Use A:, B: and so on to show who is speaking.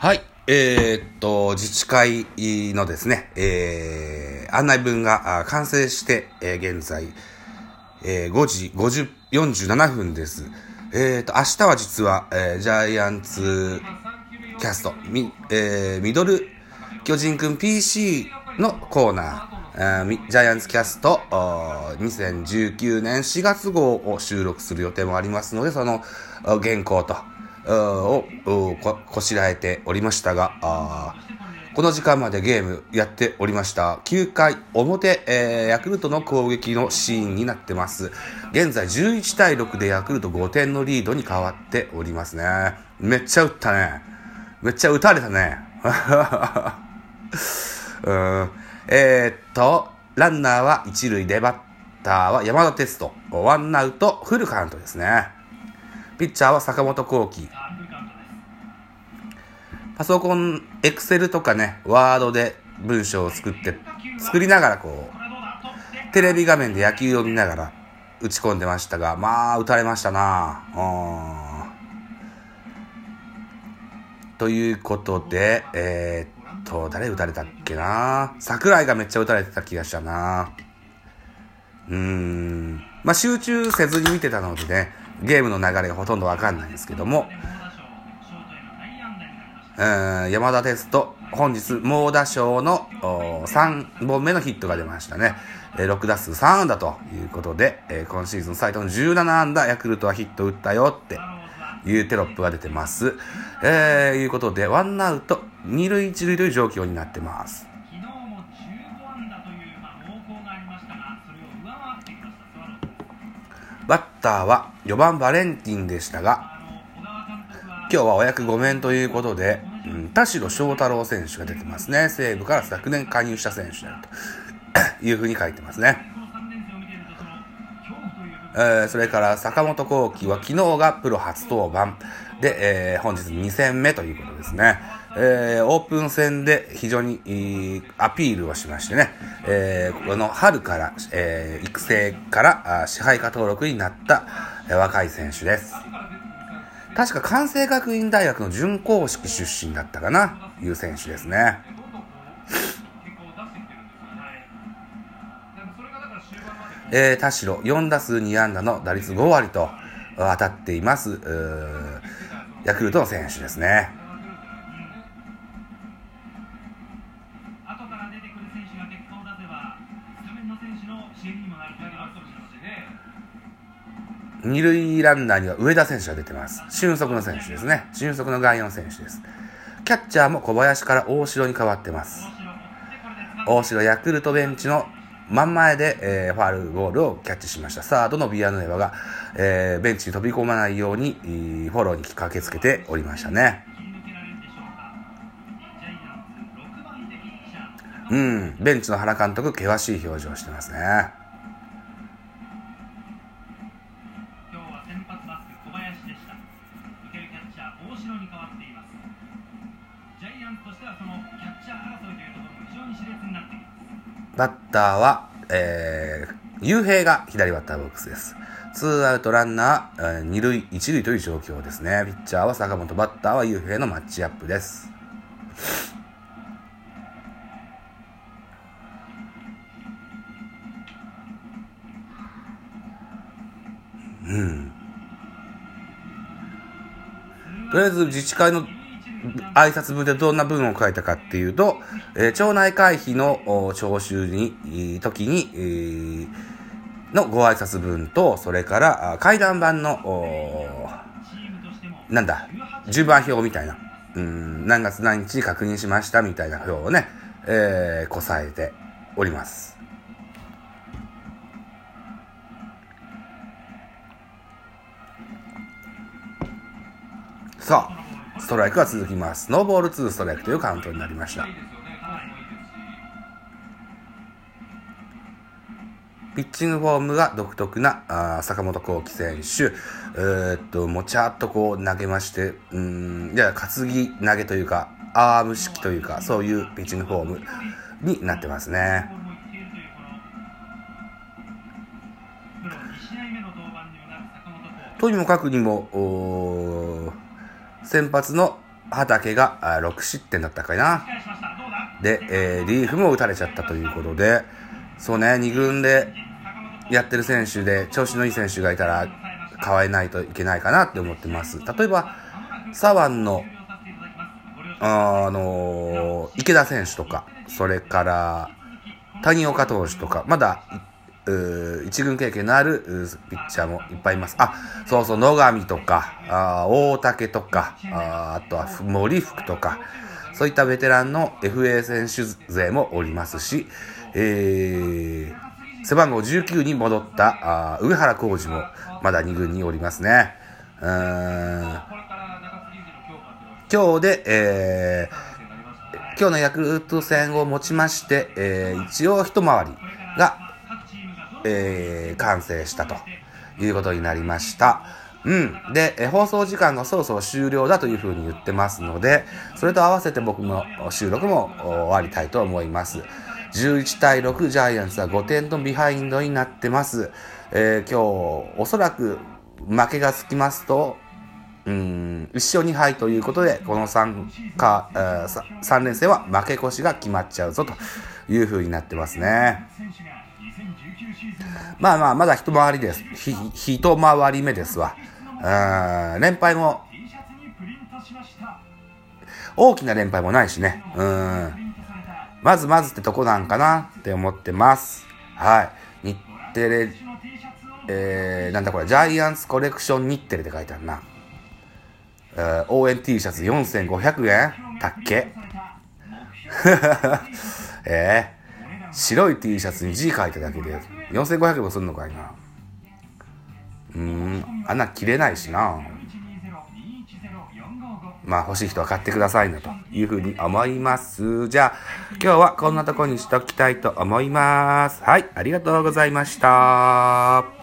A: はい。えーっと、自治会のですね、えー、案内文が完成して、えー現在、えー5時50 47分です。えーっと、明日は実は、えージャイアンツキャスト、み、えーミドル巨人くん PC のコーナー、あージャイアンツキャスト2019年4月号を収録する予定もありますので、その原稿と、をここしらえておりましたが、この時間までゲームやっておりました。9回表、えーヤクルトの攻撃のシーンになってます。現在11対6でヤクルト5点のリードに変わっておりますね。めっちゃ打ったね。めっちゃ打たれたね。うんえーっと、ランナーは一塁でバッターは山田哲人。ワンアウトフルカウントですね。ピッチャーは坂本幸輝。パソコン、エクセルとかね、ワードで文章を作って、作りながらこう、テレビ画面で野球を見ながら打ち込んでましたが、まあ、打たれましたなうんということで、えーっと、誰打たれたっけな桜井がめっちゃ打たれてた気がしたなうーん。まあ、集中せずに見てたのでね、ゲームの流れがほとんどわかんないんですけども、うん山田哲人、本日、猛打賞の3本目のヒットが出ましたね。え6打数3安打ということで、え今シーズン最多の17安打、ヤクルトはヒット打ったよっていうテロップが出てます。えー、いうことで、ワンアウト、二塁一塁という状況になってます。ターは4番バレンティンでしたが、今日はお役御免ということで、うん、田代翔太郎選手が出てますね。西武から昨年加入した選手であると いうふうに書いてますね。えーそれから坂本幸輝は昨日がプロ初登板で、えー本日2戦目ということですね。えーオープン戦で非常に、えーアピールをしましてね、えーこの春から、えー育成からあ支配下登録になった、えー若い選手です。確か関西学院大学の準公式出身だったかな、いう選手ですね。えー、田代4打数2安打の打率5割と当たっています、ヤクルトの選手ですね。
B: 後から出てくる選手が結果を出せば、スタメンの選手の支援にもなるというのがあるかもしれませんね。
A: 二塁ランナーには上田選手が出てます。俊足の選手ですね。俊足の外野の選手です。キャッチャーも小林から大城に変わってます。
B: 大城、
A: ヤクルトベンチの真ん前で、えーファールボールをキャッチしました。サードのビアヌエバが、えーベンチに飛び込まないように、えーフォローに駆けつけておりましたね。
B: うか。ジャイアンツ6番手ピッチャー。
A: うん、ベンチの原監督、険しい表情をしてますね。
B: バッ
A: ターは、えー、雄平が左バッターボックスです。ツーアウトランナー、えー二塁、一塁という状況ですね。ピッチャーは坂本、バッターは雄平のマッチアップです。うん。とりあえず自治会の挨拶文でどんな文を書いたかっていうと、えー町内会費の徴収に、時に、えーのご挨拶文と、それから、階段版の、なんだ、順番表みたいな、うん、何月何日確認しましたみたいな表をね、えーこさえております。さあ、ストライクが続きます。ノーボール2ストライクというカウントになりました。ピッチングフォームが独特なあ坂本幸輝選手、えーっと、もちゃっとこう投げまして、うん、いや、担ぎ投げというか、アーム式というか、そういうピッチングフォームになってますね。
B: というにも
A: かくにも、お先発の畑が6失点だったかな。で、えーリーフも打たれちゃったということで、そうね、2軍でやってる選手で調子のいい選手がいたら変えないといけないかなって思ってます。例えば、左腕の、あのー池田選手とか、それから、谷岡投手とか、まだ、一軍経験のあるピッチャーもいっぱいいます。あ、そうそう、野上とか、あ大竹とか、ああとは森福とか、そういったベテランの FA 選手勢もおりますし、えー、背番号19に戻ったあ上原浩二もまだ2軍におりますね。うーん今日で、えー、今日のヤクルト戦をもちまして、えー、一応一回りが、えー、完成したということになりました。うん。で、え放送時間がそろそろ終了だというふうに言ってますので、それと合わせて僕の収録も終わりたいと思います。11対6、ジャイアンツは5点のビハインドになってます。えー今日、おそらく負けがつきますと、うん、1勝2敗ということで、この3か、えー3連戦は負け越しが決まっちゃうぞというふうになってますね。まあまあ、まだ一回りです。ひ、一回り目ですわ。うん、連敗も、大きな連敗もないしね。うん。まずまずってとこなんかなって思ってます。はい。日テレ、えー、なんだこれ、ジャイアンツコレクション日テレって書いてあるな。えー応援 T シャツ4500円？たっけ？えー、白い T シャツに字書いただけで4500もすんのかいな。うーん、穴切れないしな。まあ欲しい人は買ってくださいなというふうに思います。じゃあ今日はこんなとこにしときたいと思います。はい、ありがとうございました。